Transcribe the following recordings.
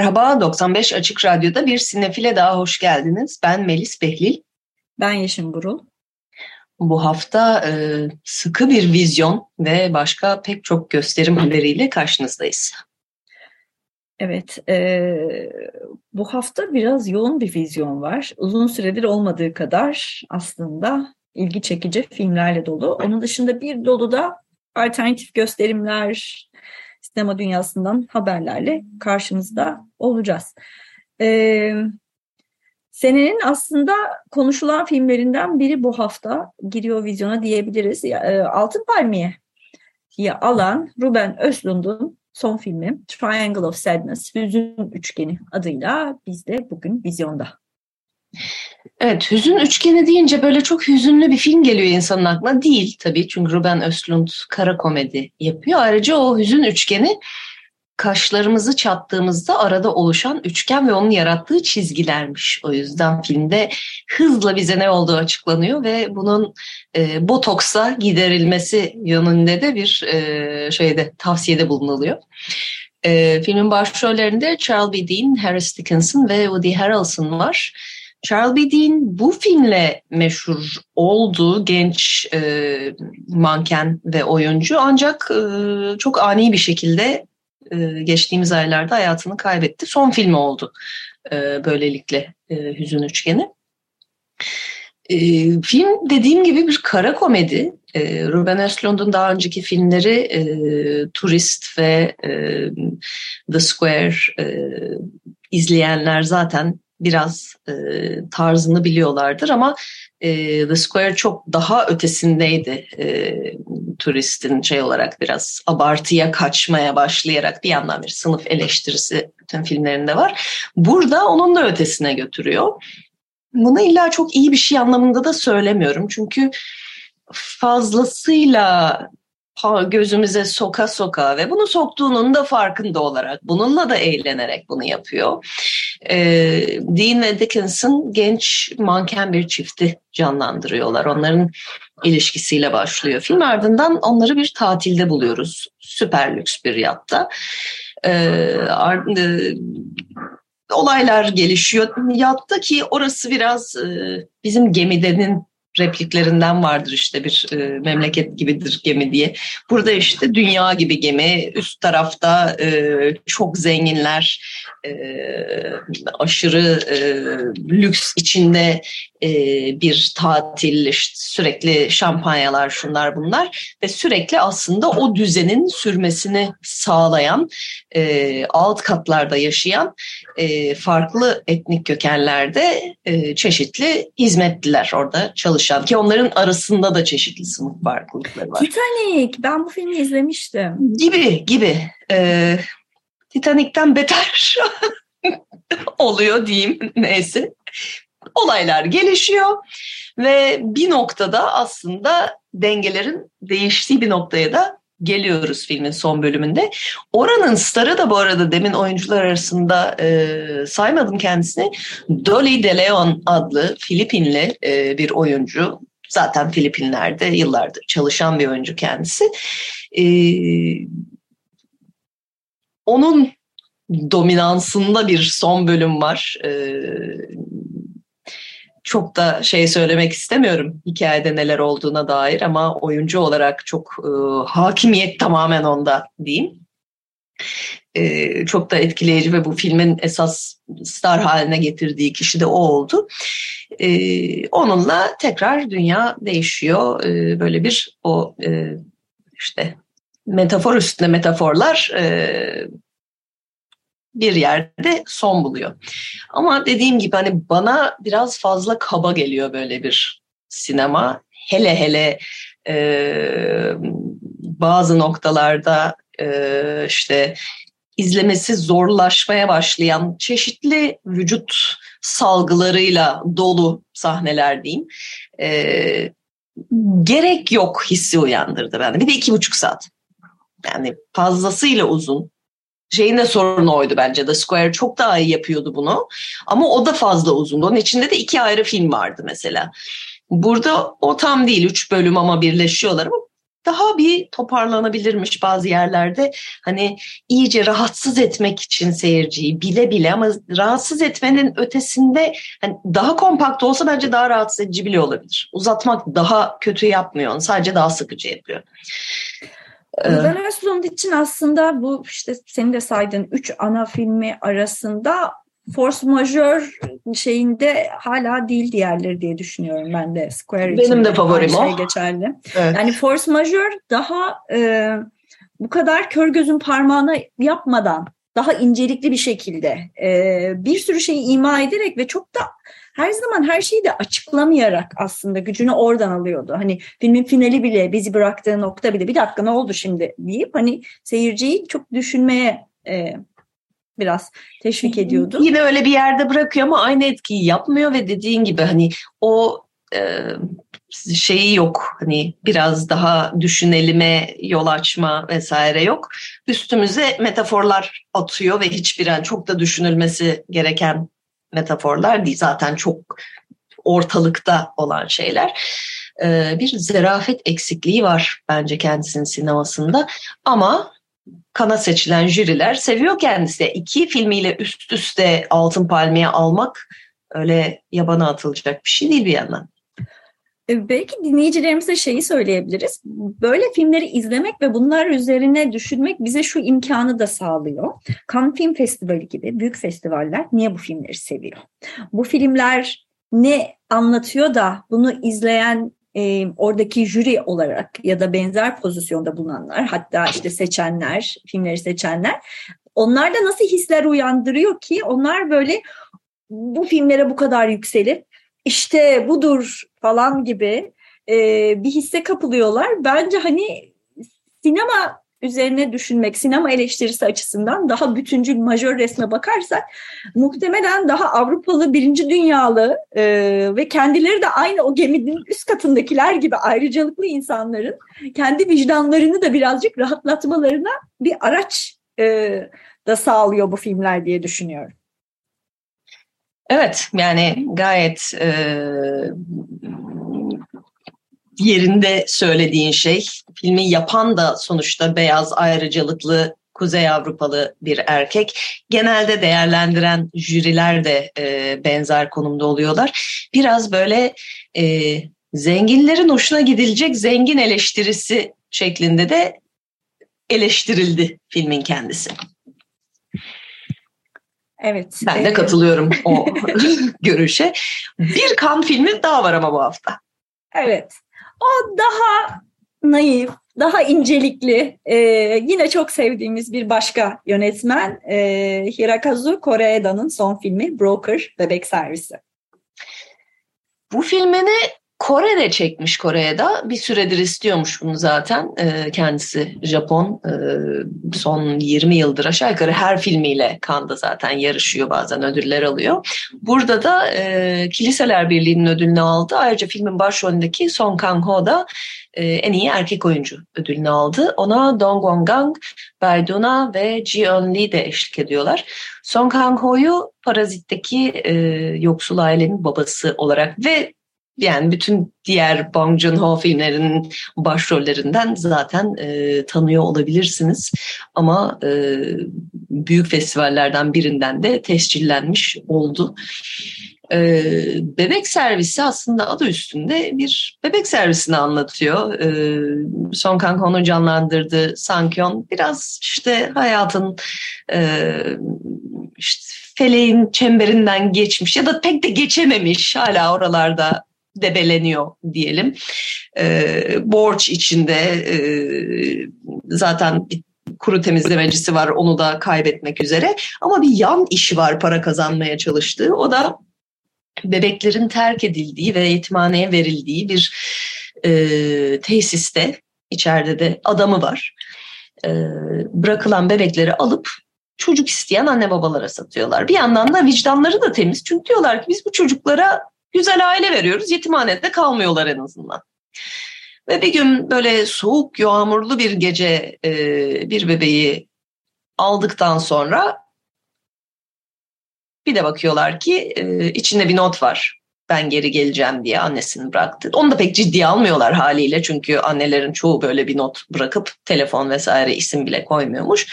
Merhaba, 95 Açık Radyo'da bir sinefile daha hoş geldiniz. Ben Melis Behlil. Ben Yeşim Burul. Bu hafta e, sıkı bir vizyon ve başka pek çok gösterim haberiyle karşınızdayız. Evet, e, bu hafta biraz yoğun bir vizyon var. Uzun süredir olmadığı kadar aslında ilgi çekici filmlerle dolu. Onun dışında bir dolu da alternatif gösterimler, sinema dünyasından haberlerle karşınızda olacağız. Ee, senenin aslında konuşulan filmlerinden biri bu hafta giriyor vizyona diyebiliriz. E, Altın Palmiye alan Ruben Östlund'un son filmi Triangle of Sadness, Hüzün Üçgeni adıyla bizde bugün vizyonda. Evet, hüzün üçgeni deyince böyle çok hüzünlü bir film geliyor insanın aklına. Değil tabii çünkü Ruben Östlund kara komedi yapıyor. Ayrıca o hüzün üçgeni kaşlarımızı çattığımızda arada oluşan üçgen ve onun yarattığı çizgilermiş. O yüzden filmde hızla bize ne olduğu açıklanıyor ve bunun e, botoksa giderilmesi yönünde de bir e, şeyde tavsiyede bulunuluyor. E, filmin başrollerinde Charles B. Dean, Harris Dickinson ve Woody Harrelson var. Charles B. Dean bu filmle meşhur oldu genç e, manken ve oyuncu ancak e, çok ani bir şekilde e, geçtiğimiz aylarda hayatını kaybetti. Son filmi oldu e, böylelikle e, Hüzün Üçgeni. E, film dediğim gibi bir kara komedi. E, Ruben Östlund'un daha önceki filmleri e, Turist ve e, The Square e, izleyenler zaten biraz e, tarzını biliyorlardır ama e, The Square çok daha ötesindeydi e, turistin şey olarak biraz abartıya kaçmaya başlayarak bir yandan bir sınıf eleştirisi bütün filmlerinde var. Burada onun da ötesine götürüyor. Bunu illa çok iyi bir şey anlamında da söylemiyorum çünkü fazlasıyla gözümüze soka soka ve bunu soktuğunun da farkında olarak, bununla da eğlenerek bunu yapıyor. Ee, Dean ve Dickinson genç manken bir çifti canlandırıyorlar. Onların ilişkisiyle başlıyor. Film ardından onları bir tatilde buluyoruz. Süper lüks bir yatta. Ee, e, olaylar gelişiyor. Yatta ki orası biraz e, bizim gemidenin repliklerinden vardır işte bir e, memleket gibidir gemi diye. Burada işte dünya gibi gemi, üst tarafta e, çok zenginler, e, aşırı e, lüks içinde e, bir tatil, işte sürekli şampanyalar şunlar bunlar ve sürekli aslında o düzenin sürmesini sağlayan e, alt katlarda yaşayan e, farklı etnik kökenlerde e, çeşitli hizmetliler orada çalışan ki onların arasında da çeşitli sınıf farklılıkları var. Titanic ben bu filmi izlemiştim. Gibi gibi. E, Titanic'ten beter oluyor diyeyim neyse olaylar gelişiyor ve bir noktada aslında dengelerin değiştiği bir noktaya da geliyoruz filmin son bölümünde. Oranın starı da bu arada demin oyuncular arasında e, saymadım kendisini. Dolly De Leon adlı Filipinli e, bir oyuncu. Zaten Filipinler'de yıllardır çalışan bir oyuncu kendisi. E, onun dominansında bir son bölüm var. E, çok da şey söylemek istemiyorum hikayede neler olduğuna dair ama oyuncu olarak çok e, hakimiyet tamamen onda diyeyim. E, çok da etkileyici ve bu filmin esas star haline getirdiği kişi de o oldu. E, onunla tekrar dünya değişiyor. E, böyle bir o e, işte metafor üstüne metaforlar e, bir yerde son buluyor. Ama dediğim gibi hani bana biraz fazla kaba geliyor böyle bir sinema. Hele hele e, bazı noktalarda e, işte izlemesi zorlaşmaya başlayan çeşitli vücut salgılarıyla dolu sahneler diyeyim. E, gerek yok hissi uyandırdı bende. Bir de iki buçuk saat. Yani fazlasıyla uzun. Şeyin de sorunu oydu bence. The Square çok daha iyi yapıyordu bunu. Ama o da fazla uzundu. Onun içinde de iki ayrı film vardı mesela. Burada o tam değil. Üç bölüm ama birleşiyorlar ama daha bir toparlanabilirmiş bazı yerlerde. Hani iyice rahatsız etmek için seyirciyi bile bile ama rahatsız etmenin ötesinde hani daha kompakt olsa bence daha rahatsız edici bile olabilir. Uzatmak daha kötü yapmıyor. Sadece daha sıkıcı yapıyor. Ruben ee, Östlund için aslında bu işte senin de saydığın üç ana filmi arasında force majör şeyinde hala değil diğerleri diye düşünüyorum ben de Square için. Benim de favorim şey o. geçerli. Evet. Yani force majör daha e, bu kadar kör gözün parmağına yapmadan daha incelikli bir şekilde e, bir sürü şeyi ima ederek ve çok da her zaman her şeyi de açıklamayarak aslında gücünü oradan alıyordu. Hani filmin finali bile bizi bıraktığı nokta bile bir dakika ne oldu şimdi deyip hani seyirciyi çok düşünmeye e, biraz teşvik ediyordu. Yine öyle bir yerde bırakıyor ama aynı etkiyi yapmıyor ve dediğin gibi hani o e, şeyi yok. Hani biraz daha düşünelime yol açma vesaire yok. Üstümüze metaforlar atıyor ve hiçbir çok da düşünülmesi gereken metaforlar değil. Zaten çok ortalıkta olan şeyler. Ee, bir zerafet eksikliği var bence kendisinin sinemasında. Ama kana seçilen jüriler seviyor kendisi. İki filmiyle üst üste Altın Palmiye almak öyle yabana atılacak bir şey değil bir yandan. E, belki dinleyicilerimize şeyi söyleyebiliriz. Böyle filmleri izlemek ve bunlar üzerine düşünmek bize şu imkanı da sağlıyor. Cannes Film Festivali gibi büyük festivaller niye bu filmleri seviyor? Bu filmler ne anlatıyor da bunu izleyen e, oradaki jüri olarak ya da benzer pozisyonda bulunanlar hatta işte seçenler, filmleri seçenler onlar da nasıl hisler uyandırıyor ki onlar böyle bu filmlere bu kadar yükselip işte budur falan gibi e, bir hisse kapılıyorlar. Bence hani sinema üzerine düşünmek, sinema eleştirisi açısından daha bütüncül majör resme bakarsak muhtemelen daha Avrupalı, birinci dünyalı e, ve kendileri de aynı o geminin üst katındakiler gibi ayrıcalıklı insanların kendi vicdanlarını da birazcık rahatlatmalarına bir araç e, da sağlıyor bu filmler diye düşünüyorum. Evet yani gayet e, yerinde söylediğin şey. Filmi yapan da sonuçta beyaz ayrıcalıklı Kuzey Avrupalı bir erkek. Genelde değerlendiren jüriler de e, benzer konumda oluyorlar. Biraz böyle e, zenginlerin hoşuna gidilecek zengin eleştirisi şeklinde de eleştirildi filmin kendisi. Evet. Ben de katılıyorum o görüşe. Bir kan filmi daha var ama bu hafta. Evet. O daha naif, daha incelikli. Ee, yine çok sevdiğimiz bir başka yönetmen e, Hirokazu Koreeda'nın son filmi Broker Bebek Servisi. Bu filmini Kore'de çekmiş Kore'de. Bir süredir istiyormuş bunu zaten. E, kendisi Japon. E, son 20 yıldır aşağı yukarı her filmiyle Kanda zaten yarışıyor bazen ödüller alıyor. Burada da e, Kiliseler Birliği'nin ödülünü aldı. Ayrıca filmin başrolündeki Song Kang-ho da e, en iyi erkek oyuncu ödülünü aldı. Ona Dong Won-gang, Bayduna ve Ji Eun-lee de eşlik ediyorlar. Song Kang-ho'yu Parazit'teki e, yoksul ailenin babası olarak ve yani bütün diğer Bong Joon-ho filmlerinin başrollerinden zaten e, tanıyor olabilirsiniz. Ama e, büyük festivallerden birinden de tescillenmiş oldu. E, bebek servisi aslında adı üstünde bir bebek servisini anlatıyor. E, Song Kang-ho'nun canlandırdığı Sang-kyon biraz işte hayatın e, işte feleğin çemberinden geçmiş ya da pek de geçememiş hala oralarda debeleniyor diyelim. E, borç içinde e, zaten bir kuru temizlemecisi var onu da kaybetmek üzere. Ama bir yan işi var para kazanmaya çalıştığı. O da bebeklerin terk edildiği ve yetimhaneye verildiği bir e, tesiste içeride de adamı var. E, bırakılan bebekleri alıp çocuk isteyen anne babalara satıyorlar. Bir yandan da vicdanları da temiz. Çünkü diyorlar ki biz bu çocuklara güzel aile veriyoruz. Yetimhanede kalmıyorlar en azından. Ve bir gün böyle soğuk, yağmurlu bir gece e, bir bebeği aldıktan sonra bir de bakıyorlar ki e, içinde bir not var. Ben geri geleceğim diye annesini bıraktı. Onu da pek ciddiye almıyorlar haliyle çünkü annelerin çoğu böyle bir not bırakıp telefon vesaire isim bile koymuyormuş.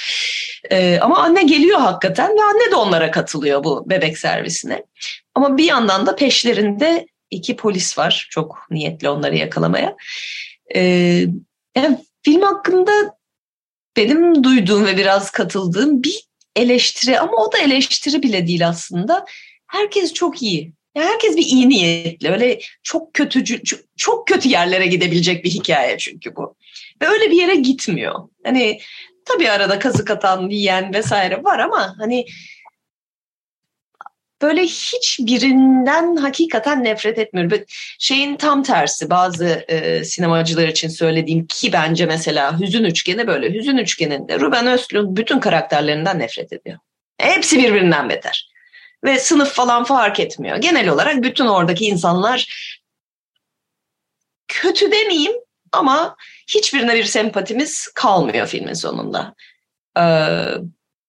E, ama anne geliyor hakikaten ve anne de onlara katılıyor bu bebek servisine. Ama bir yandan da peşlerinde iki polis var çok niyetli onları yakalamaya. E, yani film hakkında benim duyduğum ve biraz katıldığım bir eleştiri ama o da eleştiri bile değil aslında. Herkes çok iyi. Yani herkes bir iyi niyetli. Öyle çok kötücü, çok kötü yerlere gidebilecek bir hikaye çünkü bu. Ve öyle bir yere gitmiyor. Hani tabii arada kazık atan, yiyen vesaire var ama hani böyle hiçbirinden hakikaten nefret etmiyorum. Şeyin tam tersi bazı e, sinemacılar için söylediğim ki bence mesela Hüzün Üçgeni böyle. Hüzün Üçgeni'nde Ruben Östlund bütün karakterlerinden nefret ediyor. Hepsi birbirinden beter. Ve sınıf falan fark etmiyor. Genel olarak bütün oradaki insanlar kötü demeyeyim ama hiçbirine bir sempatimiz kalmıyor filmin sonunda. Ee,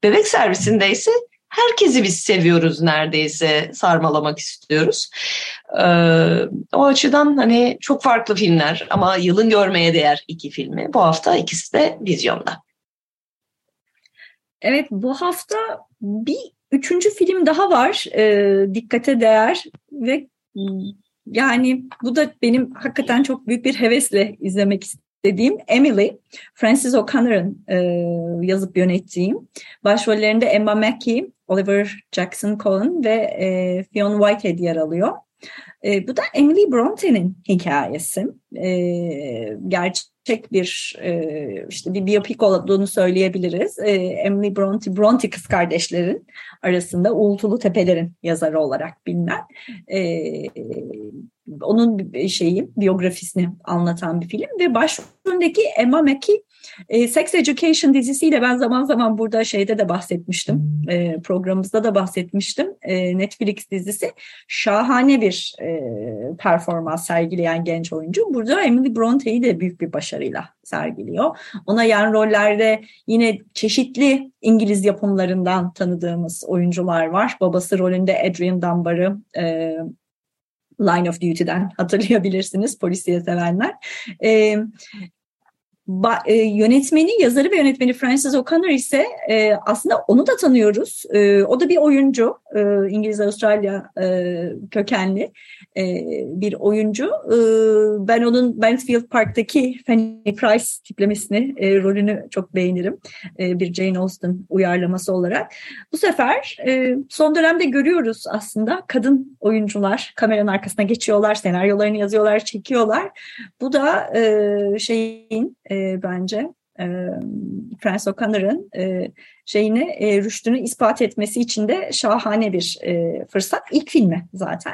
bebek servisinde ise herkesi biz seviyoruz neredeyse sarmalamak istiyoruz. Ee, o açıdan hani çok farklı filmler ama yılın görmeye değer iki filmi. Bu hafta ikisi de vizyonda. Evet bu hafta bir üçüncü film daha var e, dikkate değer ve yani bu da benim hakikaten çok büyük bir hevesle izlemek dediğim Emily, Francis O'Connor'ın e, yazıp yönettiğim. Başrollerinde Emma Mackey, Oliver Jackson Cohen ve e, Fionn Whitehead yer alıyor. E, bu da Emily Bronte'nin hikayesi. E, gerçek bir e, işte bir biyopik olduğunu söyleyebiliriz. E, Emily Bronte, Bronte kız kardeşlerin arasında Uğultulu Tepelerin yazarı olarak bilinen e, onun şeyi biyografisini anlatan bir film ve başrolündeki Emma Mackey e, Sex Education dizisiyle ben zaman zaman burada şeyde de bahsetmiştim. E, programımızda da bahsetmiştim. E, Netflix dizisi şahane bir e, performans sergileyen genç oyuncu. Burada Emily Bronte'yi de büyük bir başarıyla sergiliyor. Ona yan rollerde yine çeşitli İngiliz yapımlarından tanıdığımız oyuncular var. Babası rolünde Adrian Dunbar'ı e, Line of Duty'den hatırlayabilirsiniz polisiye sevenler. E, e, yönetmeni, yazarı ve yönetmeni Francis O'Connor ise e, aslında onu da tanıyoruz. E, o da bir oyuncu, e, İngiliz-Avustralya kökenli bir oyuncu. Ben onun Mansfield Park'taki Fanny Price tiplemesini, rolünü çok beğenirim. Bir Jane Austen uyarlaması olarak. Bu sefer son dönemde görüyoruz aslında kadın oyuncular kameranın arkasına geçiyorlar, senaryolarını yazıyorlar, çekiyorlar. Bu da şeyin bence e, Francis O'Connor'ın e, şeyini e, rüştünü ispat etmesi için de şahane bir e, fırsat. İlk filmi zaten.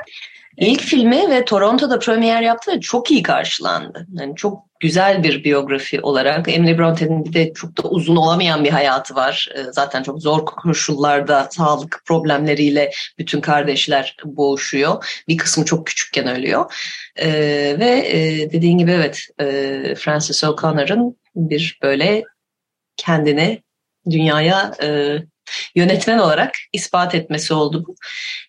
İlk filmi ve Toronto'da premier yaptı çok iyi karşılandı. Yani çok güzel bir biyografi olarak. Emily Bronte'nin bir de çok da uzun olamayan bir hayatı var. Ee, zaten çok zor koşullarda sağlık problemleriyle bütün kardeşler boğuşuyor. Bir kısmı çok küçükken ölüyor. Ee, ve e, dediğin gibi evet e, Francis O'Connor'ın bir böyle kendini dünyaya e, yönetmen olarak ispat etmesi oldu bu.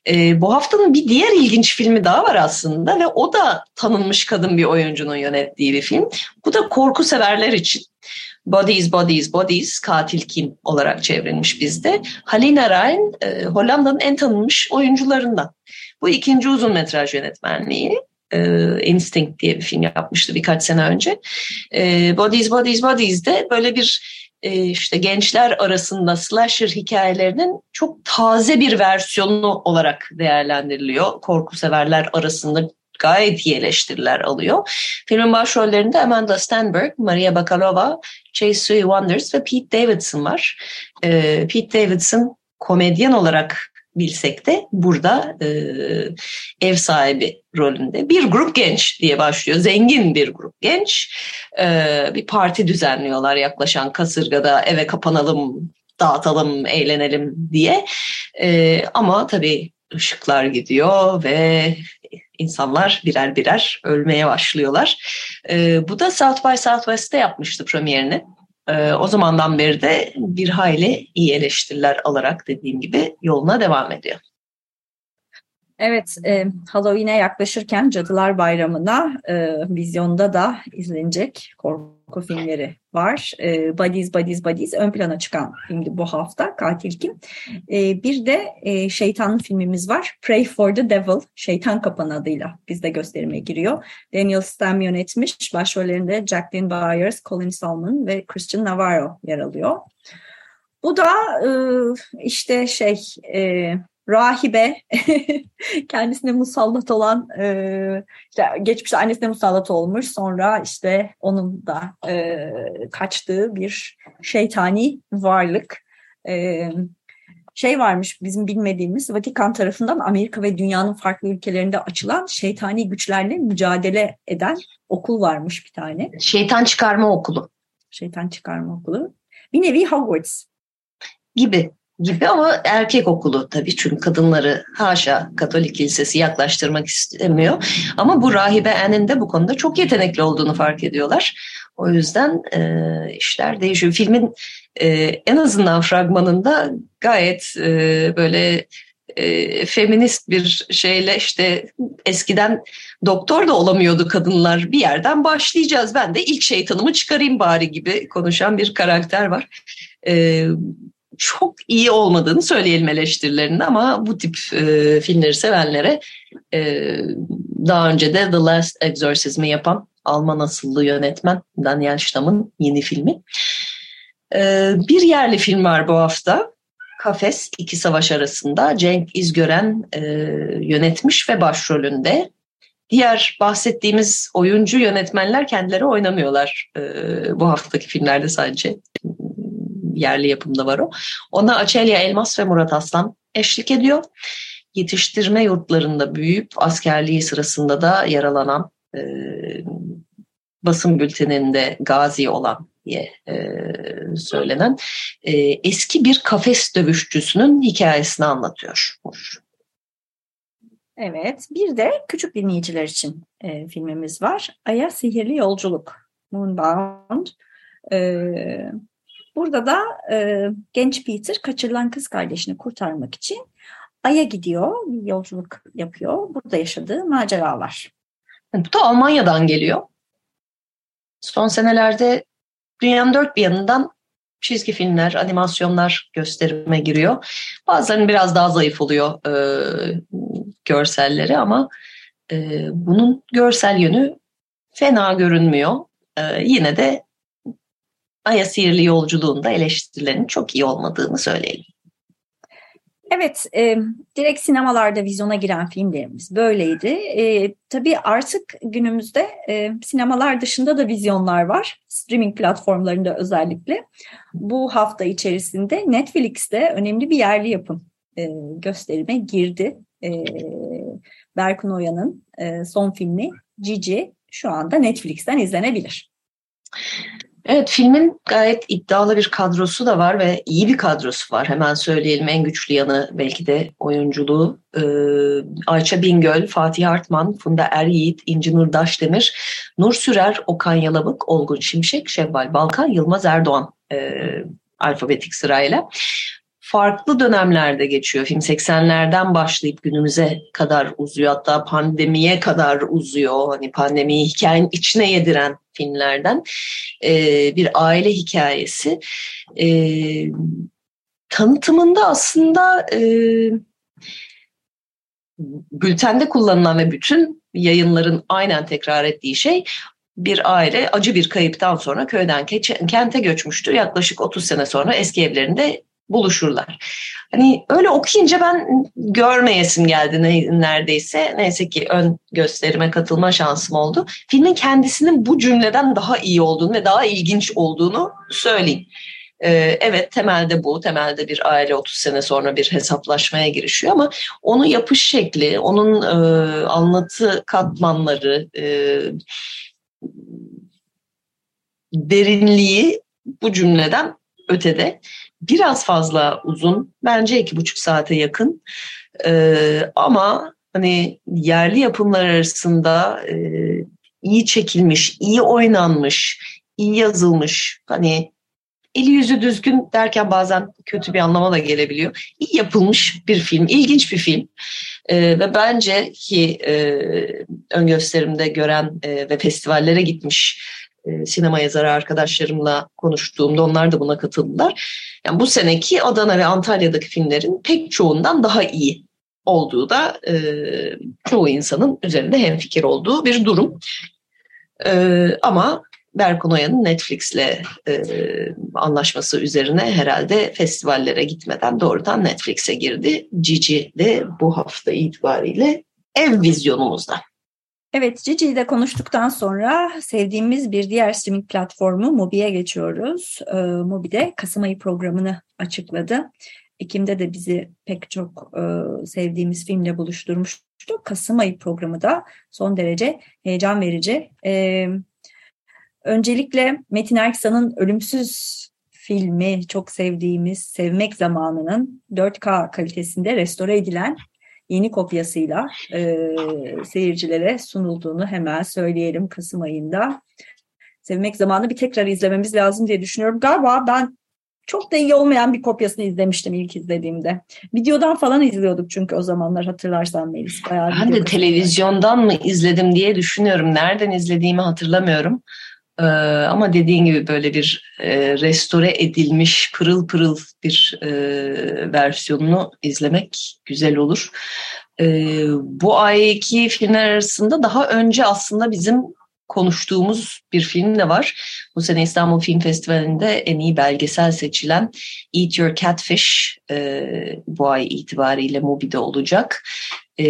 E, bu haftanın bir diğer ilginç filmi daha var aslında ve o da tanınmış kadın bir oyuncunun yönettiği bir film. Bu da korku severler için. Bodies, Bodies, Bodies, Katil Kim olarak çevrilmiş bizde. Halina Rijn, e, Hollanda'nın en tanınmış oyuncularından. Bu ikinci uzun metraj yönetmenliği. E, Instinct diye bir film yapmıştı birkaç sene önce. E, Bodies, Bodies, Bodies de böyle bir işte gençler arasında slasher hikayelerinin çok taze bir versiyonu olarak değerlendiriliyor. Korku severler arasında gayet iyi eleştiriler alıyor. Filmin başrollerinde Amanda Stenberg, Maria Bakalova, Chase Sue Wonders ve Pete Davidson var. Ee, Pete Davidson komedyen olarak bilsek de burada e, ev sahibi rolünde bir grup genç diye başlıyor. Zengin bir grup genç. E, bir parti düzenliyorlar yaklaşan kasırgada eve kapanalım dağıtalım, eğlenelim diye. E, ama tabii ışıklar gidiyor ve insanlar birer birer ölmeye başlıyorlar. E, bu da South by Southwest'te yapmıştı premierini. E, o zamandan beri de bir hayli iyi eleştiriler alarak dediğim gibi yoluna devam ediyor. Evet, e, Halloween'e yaklaşırken Cadılar Bayramı'na e, vizyonda da izlenecek korku filmleri var. E, Bodies, Bodies, Bodies ön plana çıkan filmdi bu hafta, Katil Kim. E, bir de e, şeytan filmimiz var, Pray for the Devil, Şeytan Kapanı adıyla bizde gösterime giriyor. Daniel Stam yönetmiş, başrollerinde Jacqueline Byers, Colin Salmon ve Christian Navarro yer alıyor. Bu da e, işte şey... E, rahibe kendisine musallat olan e, işte geçmişte annesine musallat olmuş sonra işte onun da e, kaçtığı bir şeytani varlık e, şey varmış bizim bilmediğimiz Vatikan tarafından Amerika ve dünyanın farklı ülkelerinde açılan şeytani güçlerle mücadele eden okul varmış bir tane. Şeytan çıkarma okulu. Şeytan çıkarma okulu. Bir nevi Hogwarts. Gibi gibi ama erkek okulu tabii çünkü kadınları haşa Katolik kilisesi yaklaştırmak istemiyor. Ama bu rahibe Anne'in de bu konuda çok yetenekli olduğunu fark ediyorlar. O yüzden e, işler değişiyor. Filmin e, en azından fragmanında gayet e, böyle e, feminist bir şeyle işte eskiden doktor da olamıyordu kadınlar bir yerden başlayacağız ben de ilk şeytanımı çıkarayım bari gibi konuşan bir karakter var. E, çok iyi olmadığını söyleyelim eleştirilerinde ama bu tip e, filmleri sevenlere e, daha önce de The Last Exorcism'i yapan Alman asıllı yönetmen Daniel Stamm'ın yeni filmi. E, bir yerli film var bu hafta. Kafes iki savaş arasında Cenk İzgören e, yönetmiş ve başrolünde. Diğer bahsettiğimiz oyuncu yönetmenler kendileri oynamıyorlar e, bu haftaki filmlerde sadece yerli yapımda var o. Ona Açelya Elmas ve Murat Aslan eşlik ediyor. Yetiştirme yurtlarında büyüyüp askerliği sırasında da yaralanan e, basın bülteninde gazi olan diye e, söylenen e, eski bir kafes dövüşçüsünün hikayesini anlatıyor. Evet, bir de küçük dinleyiciler için e, filmimiz var. Ay'a Sihirli Yolculuk, Moonbound. E, Burada da e, genç Peter kaçırılan kız kardeşini kurtarmak için Ay'a gidiyor, bir yolculuk yapıyor. Burada yaşadığı maceralar. Bu da Almanya'dan geliyor. Son senelerde dünyanın dört bir yanından çizgi filmler, animasyonlar gösterime giriyor. Bazen biraz daha zayıf oluyor e, görselleri ama e, bunun görsel yönü fena görünmüyor. E, yine de Ay'a sihirli yolculuğunda eleştirilerin çok iyi olmadığını söyleyelim. Evet, e, direkt sinemalarda vizyona giren filmlerimiz böyleydi. E, tabii artık günümüzde e, sinemalar dışında da vizyonlar var. Streaming platformlarında özellikle. Bu hafta içerisinde Netflix'te önemli bir yerli yapım e, gösterime girdi. E, Berkun Oya'nın e, son filmi Cici şu anda Netflix'ten izlenebilir. Evet filmin gayet iddialı bir kadrosu da var ve iyi bir kadrosu var. Hemen söyleyelim en güçlü yanı belki de oyunculuğu. Ee, Ayça Bingöl, Fatih Artman, Funda Er Yiğit, İnci Nur Daşdemir, Nur Sürer, Okan Yalabık, Olgun Şimşek, Şevval Balkan, Yılmaz Erdoğan e, alfabetik sırayla farklı dönemlerde geçiyor. Film 80'lerden başlayıp günümüze kadar uzuyor. Hatta pandemiye kadar uzuyor. Hani pandemiyi hikayenin içine yediren filmlerden ee, bir aile hikayesi. Ee, tanıtımında aslında e, bültende kullanılan ve bütün yayınların aynen tekrar ettiği şey bir aile acı bir kayıptan sonra köyden kente göçmüştür. Yaklaşık 30 sene sonra eski evlerinde buluşurlar. Hani öyle okuyunca ben görmeyesim geldi neredeyse. Neyse ki ön gösterime katılma şansım oldu. Filmin kendisinin bu cümleden daha iyi olduğunu ve daha ilginç olduğunu söyleyeyim. Ee, evet temelde bu, temelde bir aile 30 sene sonra bir hesaplaşmaya girişiyor ama onun yapış şekli, onun e, anlatı katmanları, e, derinliği bu cümleden ötede biraz fazla uzun. Bence iki buçuk saate yakın. Ee, ama hani yerli yapımlar arasında e, iyi çekilmiş, iyi oynanmış, iyi yazılmış. Hani eli yüzü düzgün derken bazen kötü bir anlama da gelebiliyor. İyi yapılmış bir film, ilginç bir film. E, ve bence ki e, ön gösterimde gören e, ve festivallere gitmiş e, sinema yazarı arkadaşlarımla konuştuğumda onlar da buna katıldılar. Yani bu seneki Adana ve Antalya'daki filmlerin pek çoğundan daha iyi olduğu da e, çoğu insanın üzerinde hemfikir olduğu bir durum. E, ama Berkun Oya'nın Netflix'le e, anlaşması üzerine herhalde festivallere gitmeden doğrudan Netflix'e girdi. Cici de bu hafta itibariyle ev vizyonumuzda. Evet, Cici'yi de konuştuktan sonra sevdiğimiz bir diğer streaming platformu Mubi'ye geçiyoruz. E, Mubi de Kasım ayı programını açıkladı. Ekim'de de bizi pek çok e, sevdiğimiz filmle buluşturmuştu. Kasım ayı programı da son derece heyecan verici. Evet Öncelikle Metin Erksan'ın Ölümsüz filmi çok sevdiğimiz Sevmek Zamanı'nın 4K kalitesinde restore edilen yeni kopyasıyla e, seyircilere sunulduğunu hemen söyleyelim Kasım ayında. Sevmek Zamanı bir tekrar izlememiz lazım diye düşünüyorum. Galiba ben çok da iyi olmayan bir kopyasını izlemiştim ilk izlediğimde. Videodan falan izliyorduk çünkü o zamanlar hatırlarsan Melis. Bayağı ben de televizyondan mı izledim diye düşünüyorum. Nereden izlediğimi hatırlamıyorum. Ee, ama dediğin gibi böyle bir e, restore edilmiş pırıl pırıl bir e, versiyonunu izlemek güzel olur. E, bu ayki filmler arasında daha önce aslında bizim konuştuğumuz bir film de var. Bu sene İstanbul Film Festivali'nde en iyi belgesel seçilen Eat Your Catfish e, bu ay itibariyle Mubi'de olacak. E,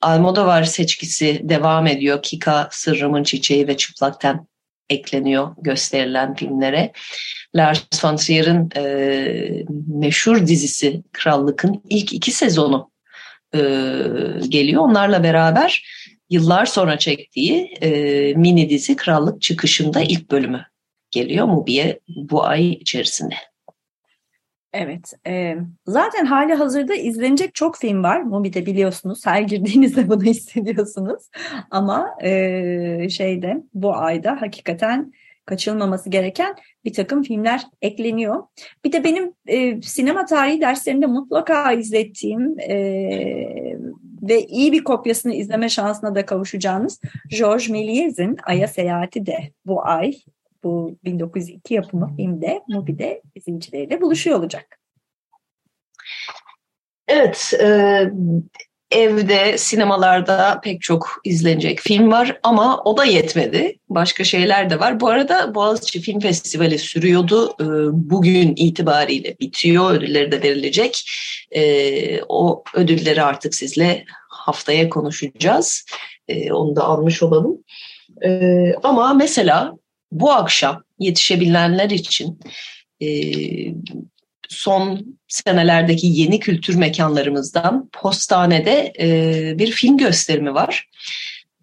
Almodovar seçkisi devam ediyor. Kika, Sırrımın Çiçeği ve Çıplakten ekleniyor gösterilen filmlere. Lars von Trier'in e, meşhur dizisi Krallık'ın ilk iki sezonu e, geliyor. Onlarla beraber yıllar sonra çektiği e, mini dizi Krallık Çıkışı'nda ilk bölümü geliyor Mubi'ye bu ay içerisinde. Evet. E, zaten hali hazırda izlenecek çok film var. Mubi'de biliyorsunuz. Her girdiğinizde bunu hissediyorsunuz. Ama e, şeyde bu ayda hakikaten kaçılmaması gereken bir takım filmler ekleniyor. Bir de benim e, sinema tarihi derslerinde mutlaka izlettiğim e, ve iyi bir kopyasını izleme şansına da kavuşacağınız Georges Méliès'in Ay'a Seyahati de bu ay bu 1902 yapımı filmde Mubi'de izleyicileriyle buluşuyor olacak. Evet, e, evde, sinemalarda pek çok izlenecek film var ama o da yetmedi. Başka şeyler de var. Bu arada Boğaziçi Film Festivali sürüyordu. E, bugün itibariyle bitiyor. Ödülleri de verilecek. E, o ödülleri artık sizle haftaya konuşacağız. E, onu da almış olalım. E, ama mesela bu akşam yetişebilenler için e, son senelerdeki yeni kültür mekanlarımızdan Postane'de e, bir film gösterimi var.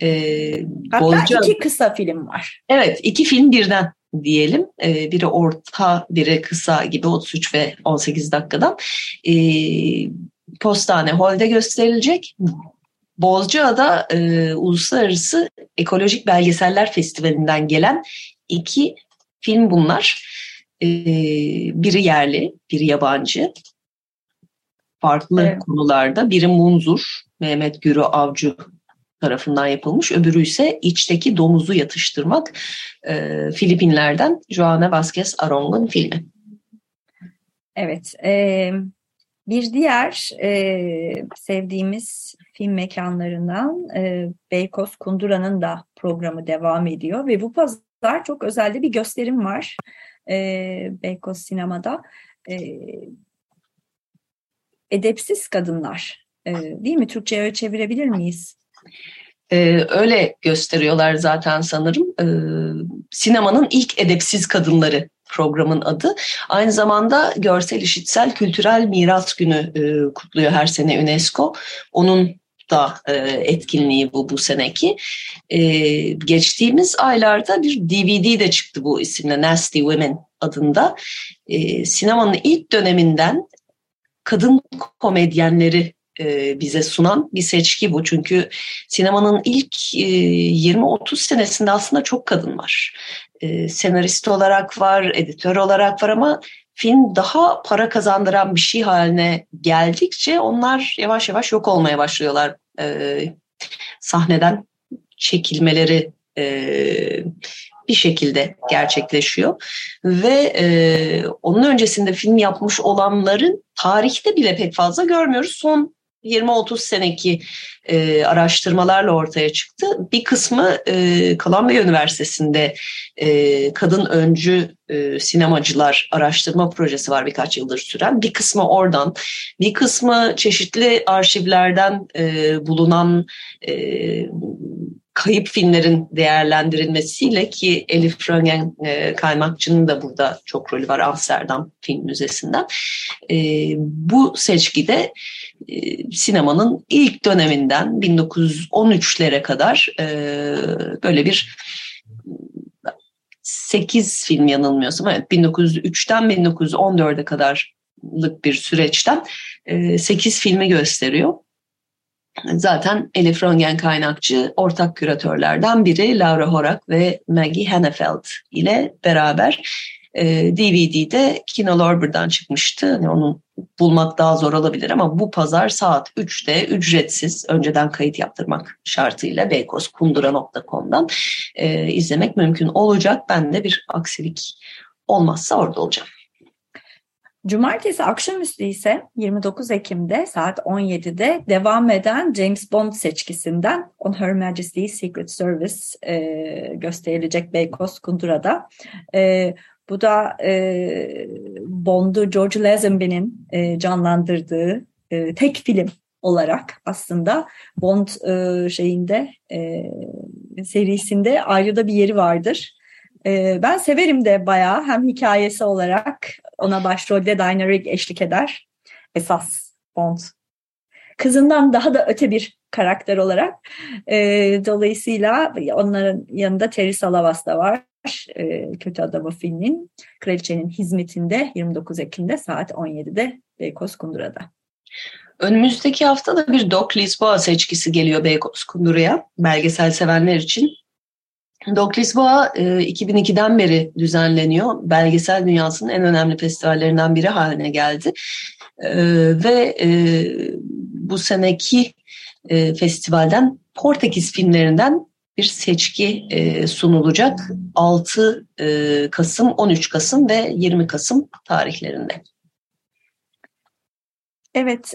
E, Hatta Bolca... iki kısa film var. Evet, iki film birden diyelim. E, biri orta, biri kısa gibi 33 ve 18 dakikadan. E, Postane Hol'de gösterilecek. Bozcaada e, Uluslararası Ekolojik Belgeseller Festivali'nden gelen iki film bunlar. Ee, biri yerli, biri yabancı. Farklı evet. konularda. Biri Munzur, Mehmet Gürü Avcı tarafından yapılmış. Öbürü ise içteki domuzu yatıştırmak. Ee, Filipinler'den Joana Vazquez Arong'un filmi. Evet. E, bir diğer e, sevdiğimiz film mekanlarından e, Beykoz Kundura'nın da programı devam ediyor ve bu pazar kadar çok özelde bir gösterim var e, Beykoz Sinema'da. E, edepsiz kadınlar e, değil mi? Türkçe'ye çevirebilir miyiz? Ee, öyle gösteriyorlar zaten sanırım. Ee, sinemanın ilk edepsiz kadınları programın adı. Aynı zamanda görsel işitsel kültürel miras günü e, kutluyor her sene UNESCO. Onun da e, etkinliği bu bu seneki. E, geçtiğimiz aylarda bir DVD de çıktı bu isimle Nasty Women adında. E, sinemanın ilk döneminden kadın komedyenleri bize sunan bir seçki bu. Çünkü sinemanın ilk e, 20-30 senesinde aslında çok kadın var. E, senarist olarak var, editör olarak var ama film daha para kazandıran bir şey haline geldikçe onlar yavaş yavaş yok olmaya başlıyorlar. E, sahneden çekilmeleri e, bir şekilde gerçekleşiyor. Ve e, onun öncesinde film yapmış olanların tarihte bile pek fazla görmüyoruz. Son 20-30 seneki e, araştırmalarla ortaya çıktı. Bir kısmı e, Columbia Üniversitesi'nde e, kadın öncü e, sinemacılar araştırma projesi var birkaç yıldır süren. Bir kısmı oradan, bir kısmı çeşitli arşivlerden e, bulunan e, kayıp filmlerin değerlendirilmesiyle ki Elif Röngen e, Kaymakçı'nın da burada çok rolü var Amsterdam Film Müzesi'nden. E, bu seçkide e, sinemanın ilk döneminden 1913'lere kadar e, böyle bir 8 film yanılmıyorsam evet 1903'ten 1914'e kadarlık bir süreçten 8 filmi gösteriyor. Zaten Elif Röngen kaynakçı ortak küratörlerden biri Laura Horak ve Maggie Hannefeld ile beraber e, DVD'de Kino Lorber'dan çıkmıştı. Yani onu bulmak daha zor olabilir ama bu pazar saat 3'te ücretsiz önceden kayıt yaptırmak şartıyla beykozkundura.com'dan e, izlemek mümkün olacak. Ben de bir aksilik olmazsa orada olacağım. Cumartesi akşamüstü ise 29 Ekim'de saat 17'de devam eden James Bond seçkisinden On Her Majesty's Secret Service e, gösterilecek Beykoz Kundura'da. E, bu da e, Bond'u George Lazenby'nin e, canlandırdığı e, tek film olarak aslında Bond e, şeyinde e, serisinde ayrı da bir yeri vardır. E, ben severim de bayağı hem hikayesi olarak ona başrolde Diana Rigg eşlik eder. Esas Bond. Kızından daha da öte bir karakter olarak. E, dolayısıyla onların yanında Terry Salavas da var. E, Kötü Adamı filmin Kraliçenin hizmetinde 29 Ekim'de saat 17'de Beykoz Kundura'da. Önümüzdeki hafta da bir Doc Lisboa seçkisi geliyor Beykoz Kundura'ya belgesel sevenler için. Doc Lisboa 2002'den beri düzenleniyor. Belgesel dünyasının en önemli festivallerinden biri haline geldi. E, ve e, bu seneki e, festivalden Portekiz filmlerinden bir seçki sunulacak 6 Kasım, 13 Kasım ve 20 Kasım tarihlerinde. Evet,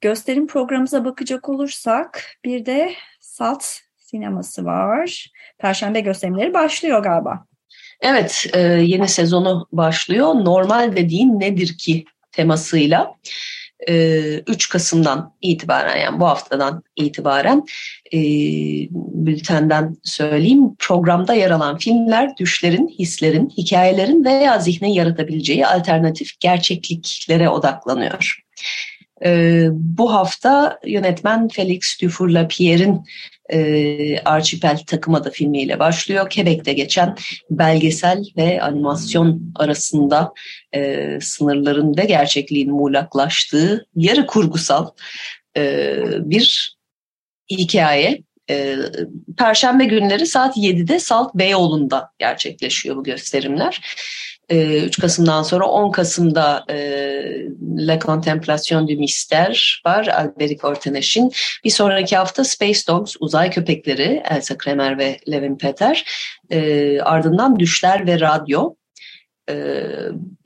gösterim programımıza bakacak olursak bir de Salt sineması var. Perşembe gösterimleri başlıyor galiba. Evet, e, yeni sezonu başlıyor. Normal dediğin nedir ki temasıyla. 3 e, Kasım'dan itibaren yani bu haftadan itibaren e, bültenden söyleyeyim programda yer alan filmler düşlerin, hislerin, hikayelerin veya zihnin yaratabileceği alternatif gerçekliklere odaklanıyor. E, bu hafta yönetmen Felix Dufour-Lapierre'in e, Archipel takım adı filmiyle başlıyor. Quebec'te geçen belgesel ve animasyon arasında e, sınırların ve gerçekliğin muğlaklaştığı yarı kurgusal e, bir hikaye. E, Perşembe günleri saat 7'de Salt Beyoğlu'nda gerçekleşiyor bu gösterimler. 3 Kasım'dan sonra 10 Kasım'da e, La Contemplation du Mystère var Alberic Orteneş'in. Bir sonraki hafta Space Dogs Uzay Köpekleri Elsa Kremer ve Levin Peter. E, ardından Düşler ve Radyo. E,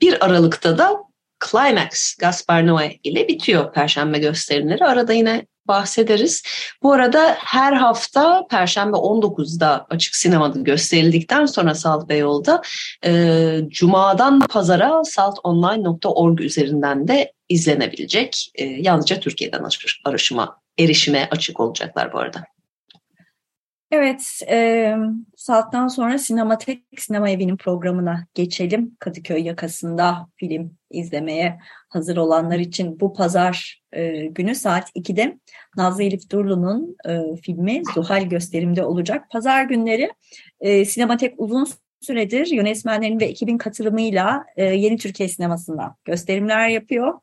bir Aralık'ta da Climax Gaspar Noé ile bitiyor Perşembe gösterimleri. Arada yine bahsederiz. Bu arada her hafta Perşembe 19'da açık sinemada gösterildikten sonra Salt Beyoğlu'da e, Cuma'dan Pazara saltonline.org üzerinden de izlenebilecek. E, yalnızca Türkiye'den arışıma, erişime açık olacaklar bu arada. Evet, e, saatten sonra Sinematek Sinema Evi'nin programına geçelim. Kadıköy yakasında film izlemeye hazır olanlar için bu pazar e, günü saat 2'de Nazlı Elif Durlu'nun e, filmi Zuhal gösterimde olacak. Pazar günleri e, Sinematek uzun süredir yönetmenlerin ve ekibin katılımıyla e, Yeni Türkiye sinemasında gösterimler yapıyor.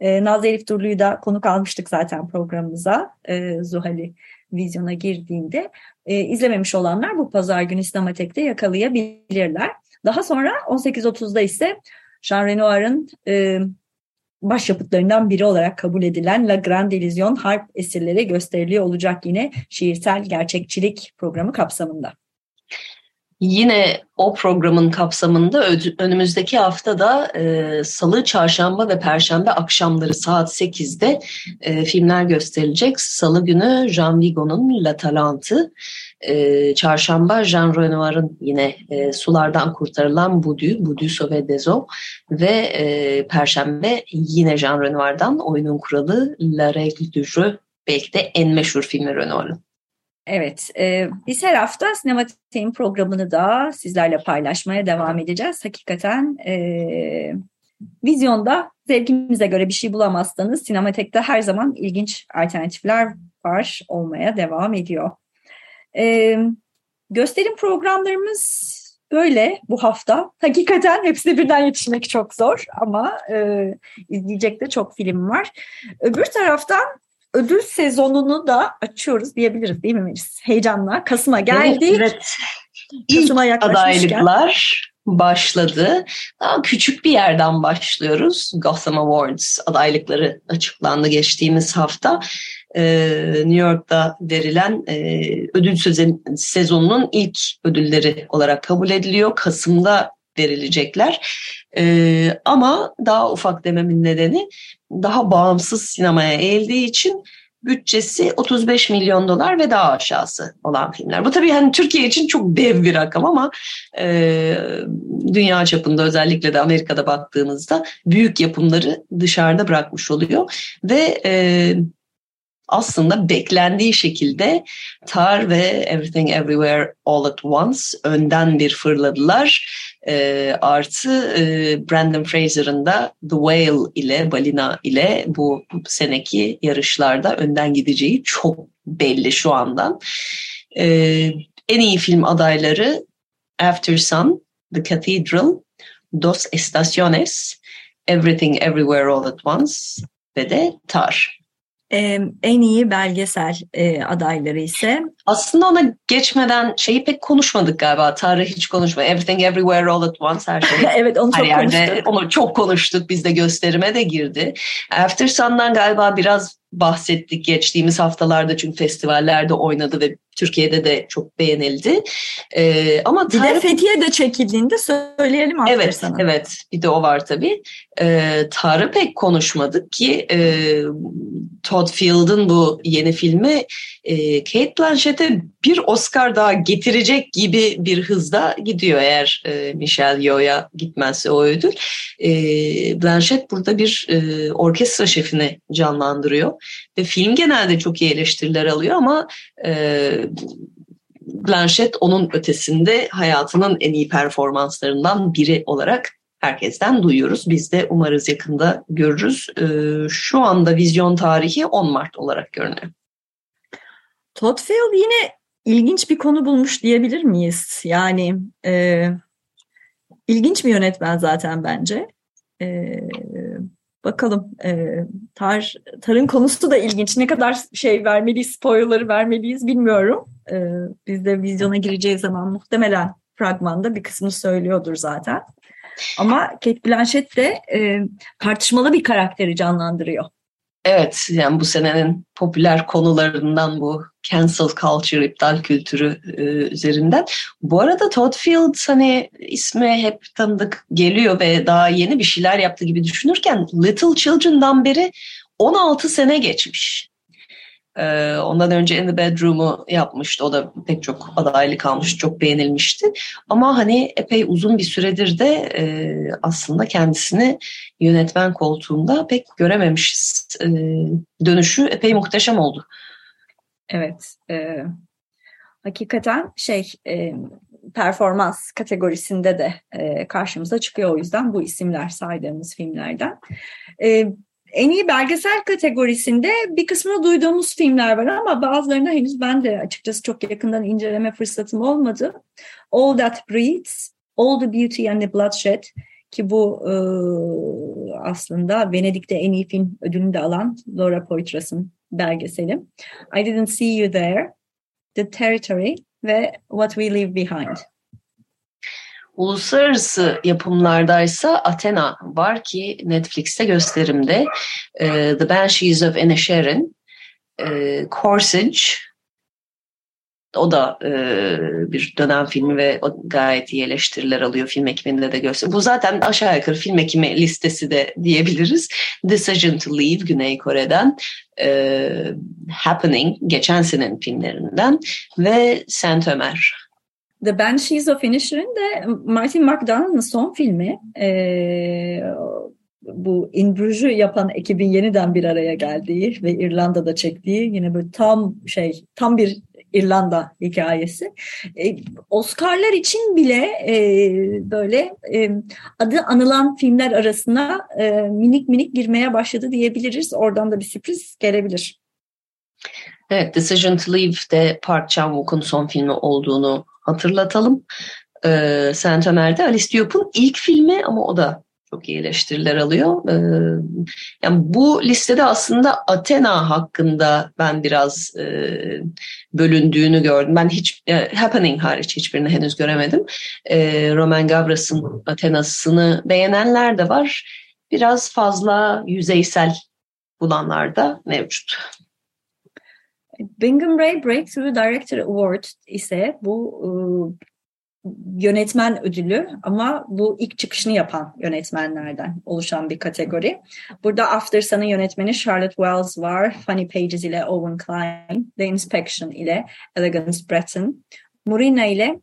E, Nazlı Elif Durlu'yu da konuk almıştık zaten programımıza e, Zuhal'i vizyona girdiğinde e, izlememiş olanlar bu pazar günü Sinematek'te yakalayabilirler. Daha sonra 18.30'da ise Jean Renoir'ın e, başyapıtlarından biri olarak kabul edilen La Grande Illusion harp esirleri gösteriliyor olacak yine şiirsel gerçekçilik programı kapsamında. Yine o programın kapsamında önümüzdeki hafta da e, Salı, Çarşamba ve Perşembe akşamları saat 8'de e, filmler gösterilecek. Salı günü Jean Vigo'nun La Talente, e, Çarşamba Jean Renoir'ın yine e, Sulardan Kurtarılan Budu, Budu Sauve des ve e, Perşembe yine Jean Renoir'dan Oyunun Kuralı La Règle du Jeu belki de en meşhur filmi Renoir'ın. Evet, e, biz her hafta Sinematik'in programını da sizlerle paylaşmaya devam edeceğiz. Hakikaten e, vizyonda zevkimize göre bir şey bulamazsanız Sinematik'te her zaman ilginç alternatifler var olmaya devam ediyor. E, gösterim programlarımız böyle bu hafta. Hakikaten hepsine birden yetişmek çok zor ama e, izleyecek de çok film var. Öbür taraftan ödül sezonunu da açıyoruz diyebiliriz değil mi Melis? Heyecanla. Kasım'a geldik. Evet, evet. Kasım'a İlk adaylıklar başladı. Daha küçük bir yerden başlıyoruz. Gotham Awards adaylıkları açıklandı geçtiğimiz hafta. Ee, New York'ta verilen e, ödül sezonunun ilk ödülleri olarak kabul ediliyor. Kasım'da verilecekler. Ee, ama daha ufak dememin nedeni daha bağımsız sinemaya eğildiği için bütçesi 35 milyon dolar ve daha aşağısı olan filmler. Bu tabii hani Türkiye için çok dev bir rakam ama e, dünya çapında özellikle de Amerika'da baktığımızda büyük yapımları dışarıda bırakmış oluyor ve e, aslında beklendiği şekilde Tar ve Everything Everywhere All at Once önden bir fırladılar. E, artı e, Brandon Fraser'ın da The Whale ile Balina ile bu seneki yarışlarda önden gideceği çok belli şu andan. E, en iyi film adayları After Sun, The Cathedral, Dos Estaciones, Everything Everywhere All at Once ve de Tar en iyi belgesel e, adayları ise? Aslında ona geçmeden şeyi pek konuşmadık galiba. Tarih hiç konuşma. Everything Everywhere All at Once her şey. evet onu her çok yerde, konuştuk. Onu çok konuştuk. Biz de gösterime de girdi. After Sun'dan galiba biraz bahsettik geçtiğimiz haftalarda çünkü festivallerde oynadı ve Türkiye'de de çok beğenildi. Ee, ama bir de Fethiye'de çekildiğinde söyleyelim After Evet, sana. evet. Bir de o var tabii. Ee, Tarı pek konuşmadık ki e, Todd Field'ın bu yeni filmi e, Kate Blanchett'e bir Oscar daha getirecek gibi bir hızda gidiyor eğer e, Michelle Yeoh'ya gitmezse o ödül. E, Blanchett burada bir e, orkestra şefini canlandırıyor ve film genelde çok iyi eleştiriler alıyor ama e, Blanchett onun ötesinde hayatının en iyi performanslarından biri olarak herkesten duyuyoruz. Biz de umarız yakında görürüz. Şu anda vizyon tarihi 10 Mart olarak görünüyor. Todd Field yine ilginç bir konu bulmuş diyebilir miyiz? Yani e, ilginç bir yönetmen zaten bence. E, bakalım e, tar tarın konusu da ilginç. Ne kadar şey vermeliyiz, spoilerları vermeliyiz bilmiyorum. E, biz de vizyona gireceği zaman muhtemelen fragmanda bir kısmını söylüyordur zaten. Ama Kate Blanchett de e, tartışmalı bir karakteri canlandırıyor. Evet, yani bu senenin popüler konularından bu cancel culture, iptal kültürü e, üzerinden. Bu arada Todd Field hani ismi hep tanıdık geliyor ve daha yeni bir şeyler yaptı gibi düşünürken Little Children'dan beri 16 sene geçmiş. Ee, ondan önce In the Bedroom'u yapmıştı. O da pek çok adaylık almış, çok beğenilmişti. Ama hani epey uzun bir süredir de e, aslında kendisini yönetmen koltuğunda pek görememişiz. E, dönüşü epey muhteşem oldu. Evet. E, hakikaten şey e, performans kategorisinde de e, karşımıza çıkıyor o yüzden bu isimler saydığımız filmlerden. E, en iyi belgesel kategorisinde bir kısmını duyduğumuz filmler var ama bazılarını henüz ben de açıkçası çok yakından inceleme fırsatım olmadı. All That Breathes, All the Beauty and the Bloodshed ki bu e, aslında Venedik'te en iyi film ödülünü de alan Laura Poitras'ın belgeseli. I Didn't See You There, The Territory ve What We Leave Behind. Uluslararası yapımlardaysa Athena var ki Netflix'te gösterimde. The Banshees of Inisherin, Corsage, o da e, bir dönem filmi ve o gayet iyi eleştiriler alıyor film ekiminde de göster. Bu zaten aşağı yukarı film ekimi listesi de diyebiliriz. Decision to Leave Güney Kore'den, e, Happening geçen senenin filmlerinden ve Saint Ömer. The Banshees of Inisherin de Martin McDonagh'ın son filmi. Ee, bu In Bruges'u yapan ekibin yeniden bir araya geldiği ve İrlanda'da çektiği yine böyle tam şey tam bir İrlanda hikayesi. E, Oscar'lar için bile e, böyle e, adı anılan filmler arasına minik minik girmeye başladı diyebiliriz. Oradan da bir sürpriz gelebilir. Evet, Decision to Leave'de Park Chan-wook'un son filmi olduğunu hatırlatalım. Ee, Saint Ömer'de Alice Diop'un ilk filmi ama o da çok iyi eleştiriler alıyor. Ee, yani bu listede aslında Athena hakkında ben biraz e, bölündüğünü gördüm. Ben hiç e, Happening hariç hiçbirini henüz göremedim. E, Roman Gavras'ın Athena'sını beğenenler de var. Biraz fazla yüzeysel bulanlar da mevcut. Bingham Ray Breakthrough Director Award ise bu yönetmen ödülü ama bu ilk çıkışını yapan yönetmenlerden oluşan bir kategori. Burada After Sun'ın yönetmeni Charlotte Wells var. Funny Pages ile Owen Klein, The Inspection ile Elegance Breton, Murina ile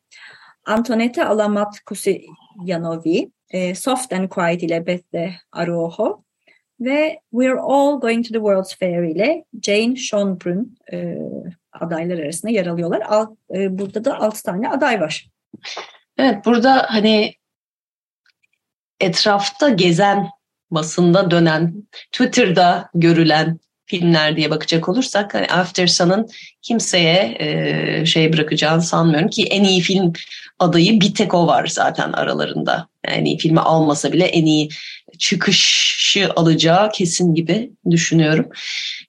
Antonetta Alamat-Kusiyanovi, e, Soft and Quiet ile Bette Arojo ve We're All Going to the World's Fair ile Jane Schonbrun e, adaylar arasında yer alıyorlar. E, burada da 6 tane aday var. Evet burada hani etrafta gezen, basında dönen, Twitter'da görülen filmler diye bakacak olursak hani After Sun'ın kimseye e, şey bırakacağını sanmıyorum ki en iyi film adayı bir tek o var zaten aralarında. Yani filmi almasa bile en iyi çıkışı alacağı kesin gibi düşünüyorum.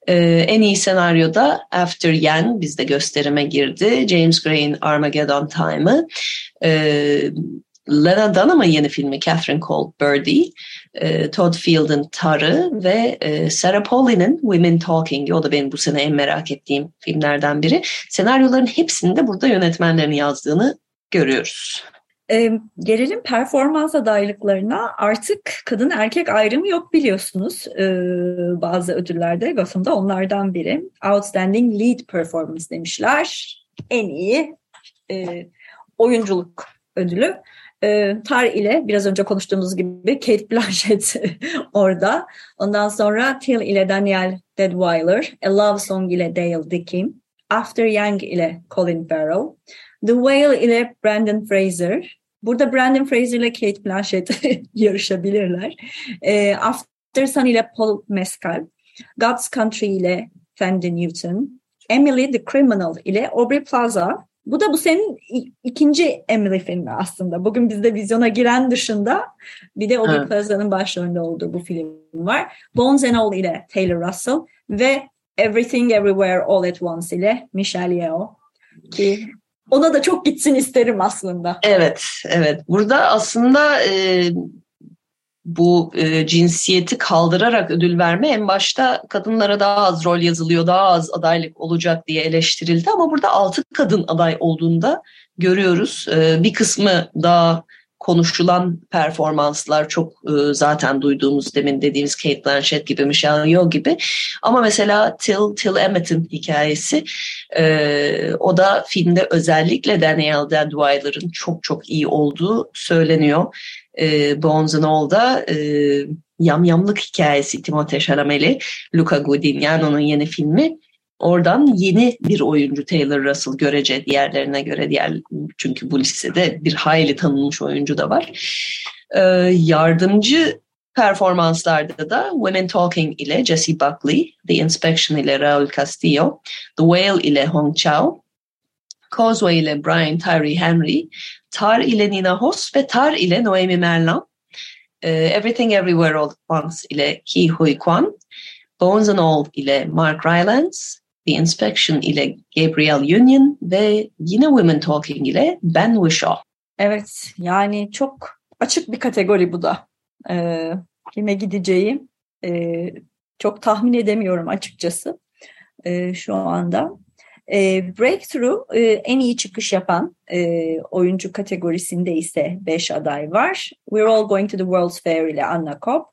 Ee, en iyi senaryoda After Yang bizde gösterime girdi. James Gray'in Armageddon Time'ı. Ee, Lena Dunham'ın yeni filmi Catherine Cole Birdie, e, Todd Field'ın Tarı ve e, Sarah Pauli'nin Women Talking. O da benim bu sene en merak ettiğim filmlerden biri. Senaryoların hepsini de burada yönetmenlerin yazdığını görüyoruz. E, gelelim performans adaylıklarına. Artık kadın erkek ayrımı yok biliyorsunuz e, bazı ödüllerde. Gotham'da onlardan biri. Outstanding Lead Performance demişler. En iyi e, oyunculuk ödülü. E, Tar ile biraz önce konuştuğumuz gibi Kate Blanchett orada. Ondan sonra Till ile Daniel Deadweiler, A Love Song ile Dale Dickin, After Young ile Colin Farrell, The Whale ile Brandon Fraser. Burada Brandon Fraser ile Kate Blanchett yarışabilirler. E, After Sun ile Paul Mescal. God's Country ile Fandy Newton. Emily the Criminal ile Aubrey Plaza. Bu da bu senin ikinci Emily filmi aslında. Bugün bizde vizyona giren dışında bir de Aubrey Plaza'nın başrolünde olduğu bu film var. Bones and All ile Taylor Russell ve Everything Everywhere All at Once ile Michelle Yeoh ki ona da çok gitsin isterim aslında. Evet, evet. Burada aslında e, bu e, cinsiyeti kaldırarak ödül verme en başta kadınlara daha az rol yazılıyor, daha az adaylık olacak diye eleştirildi ama burada altı kadın aday olduğunda görüyoruz. E, bir kısmı daha konuşulan performanslar çok e, zaten duyduğumuz demin dediğimiz Kate Blanchett gibi, Michelle Yeoh gibi. Ama mesela Till, Till Emmett'in hikayesi e, o da filmde özellikle Danielle Deadweiler'ın çok çok iyi olduğu söyleniyor. E, Bones and All'da e, yamyamlık hikayesi Timothée Chalamet'li, Luca Guadagnino'nun yeni filmi Oradan yeni bir oyuncu Taylor Russell görece diğerlerine göre diğer çünkü bu listede bir hayli tanınmış oyuncu da var. Ee, yardımcı performanslarda da Women Talking ile Jessie Buckley, The Inspection ile Raul Castillo, The Whale ile Hong Chao, Causeway ile Brian Tyree Henry, Tar ile Nina Hoss ve Tar ile Noemi Merlan, e, Everything Everywhere All at Once ile Ki Hui Kwan, Bones and All ile Mark Rylance, The Inspection ile Gabriel Union ve yine Women Talking ile Ben Whishaw. Evet yani çok açık bir kategori bu da. Ee, kime gideceği e, çok tahmin edemiyorum açıkçası e, şu anda. E, Breakthrough e, en iyi çıkış yapan e, oyuncu kategorisinde ise 5 aday var. We're All Going to the World's Fair ile Anna Kopp,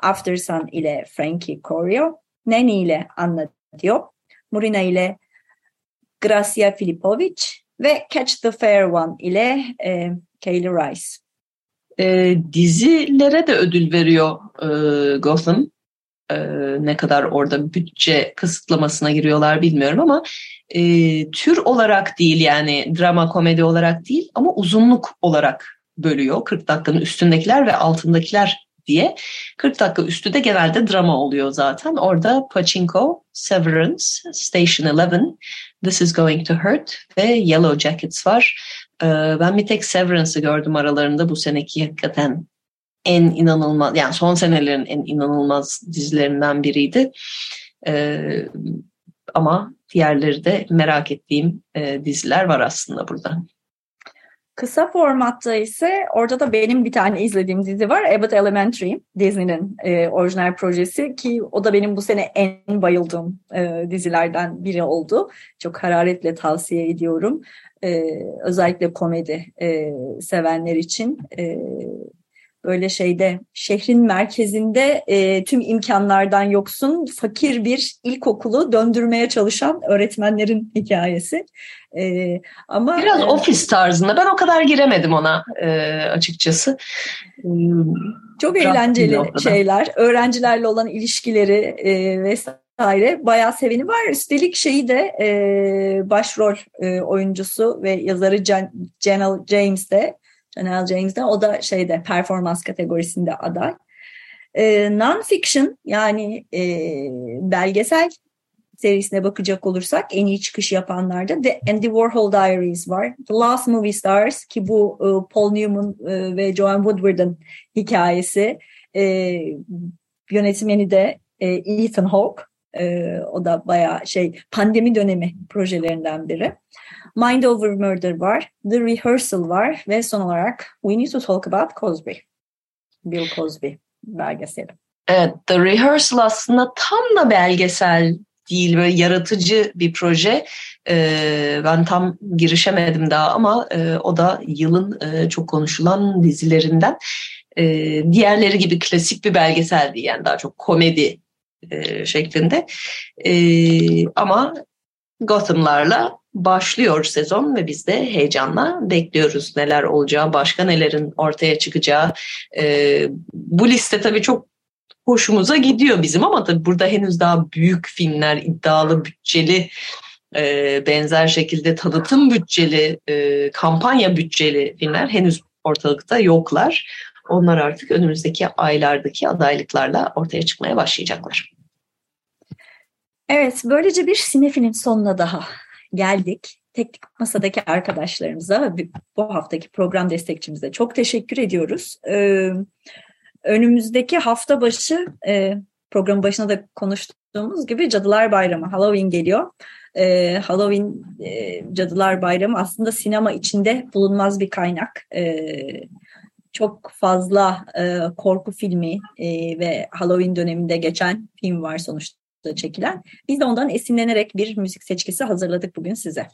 After Sun ile Frankie Corio, Nanny ile Anna Diop, Murina ile Gracia Filipovic ve Catch the Fair One ile e, Kaylee Rice. E, dizilere de ödül veriyor e, Gotham. E, ne kadar orada bütçe kısıtlamasına giriyorlar bilmiyorum ama e, tür olarak değil yani drama komedi olarak değil ama uzunluk olarak bölüyor. 40 dakikanın üstündekiler ve altındakiler diye. 40 dakika üstü de genelde drama oluyor zaten. Orada Pachinko, Severance, Station 11, This is Going to Hurt ve Yellow Jackets var. Ee, ben bir tek Severance'ı gördüm aralarında bu seneki hakikaten en inanılmaz yani son senelerin en inanılmaz dizilerinden biriydi. Ee, ama diğerleri de merak ettiğim e, diziler var aslında burada. Kısa formatta ise orada da benim bir tane izlediğim dizi var. Abbott Elementary, Disney'nin e, orijinal projesi ki o da benim bu sene en bayıldığım e, dizilerden biri oldu. Çok hararetle tavsiye ediyorum. E, özellikle komedi e, sevenler için. E, böyle şeyde şehrin merkezinde e, tüm imkanlardan yoksun fakir bir ilkokulu döndürmeye çalışan öğretmenlerin hikayesi. E, ama biraz e, ofis tarzında. Ben o kadar giremedim ona e, açıkçası. Çok eğlenceli şeyler, öğrencilerle olan ilişkileri e, vesaire bayağı seveni var. Üstelik şeyi de e, başrol e, oyuncusu ve yazarı Jan, James de Janelle James de o da şeyde performans kategorisinde aday. E, non-fiction yani e, belgesel serisine bakacak olursak en iyi çıkış yapanlarda The Andy Warhol Diaries var. The Last Movie Stars ki bu e, Paul Newman e, ve Joan Woodward'ın hikayesi. E, yönetmeni de e, Ethan Hawke. E, o da bayağı şey pandemi dönemi projelerinden biri. Mind Over Murder var. The Rehearsal var ve son olarak We Need to Talk About Cosby. Bill Cosby belgeseli. Evet, The Rehearsal aslında tam da belgesel değil böyle yaratıcı bir proje. Ee, ben tam girişemedim daha ama e, o da yılın e, çok konuşulan dizilerinden. E, diğerleri gibi klasik bir belgesel değil yani daha çok komedi e, şeklinde. E, ama Gotham'larla başlıyor sezon ve biz de heyecanla bekliyoruz neler olacağı, başka nelerin ortaya çıkacağı. E, bu liste tabii çok hoşumuza gidiyor bizim ama tabii burada henüz daha büyük filmler, iddialı, bütçeli, e, benzer şekilde tanıtım bütçeli, e, kampanya bütçeli filmler henüz ortalıkta yoklar. Onlar artık önümüzdeki aylardaki adaylıklarla ortaya çıkmaya başlayacaklar. Evet, böylece bir sinefilin sonuna daha geldik. Teknik Masa'daki arkadaşlarımıza bu haftaki program destekçimize çok teşekkür ediyoruz. Ee, önümüzdeki hafta başı e, programın başında da konuştuğumuz gibi Cadılar Bayramı, Halloween geliyor. Ee, Halloween, e, Cadılar Bayramı aslında sinema içinde bulunmaz bir kaynak. Ee, çok fazla e, korku filmi e, ve Halloween döneminde geçen film var sonuçta çekilen. Biz de ondan esinlenerek bir müzik seçkisi hazırladık bugün size.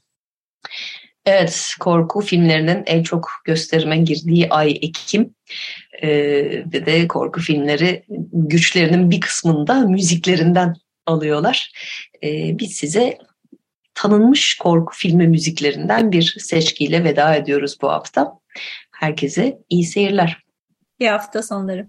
Evet, korku filmlerinin en çok gösterime girdiği ay Ekim ee, ve de korku filmleri güçlerinin bir kısmında müziklerinden alıyorlar. Ee, biz size tanınmış korku filmi müziklerinden bir seçkiyle veda ediyoruz bu hafta. Herkese iyi seyirler. İyi hafta sonları.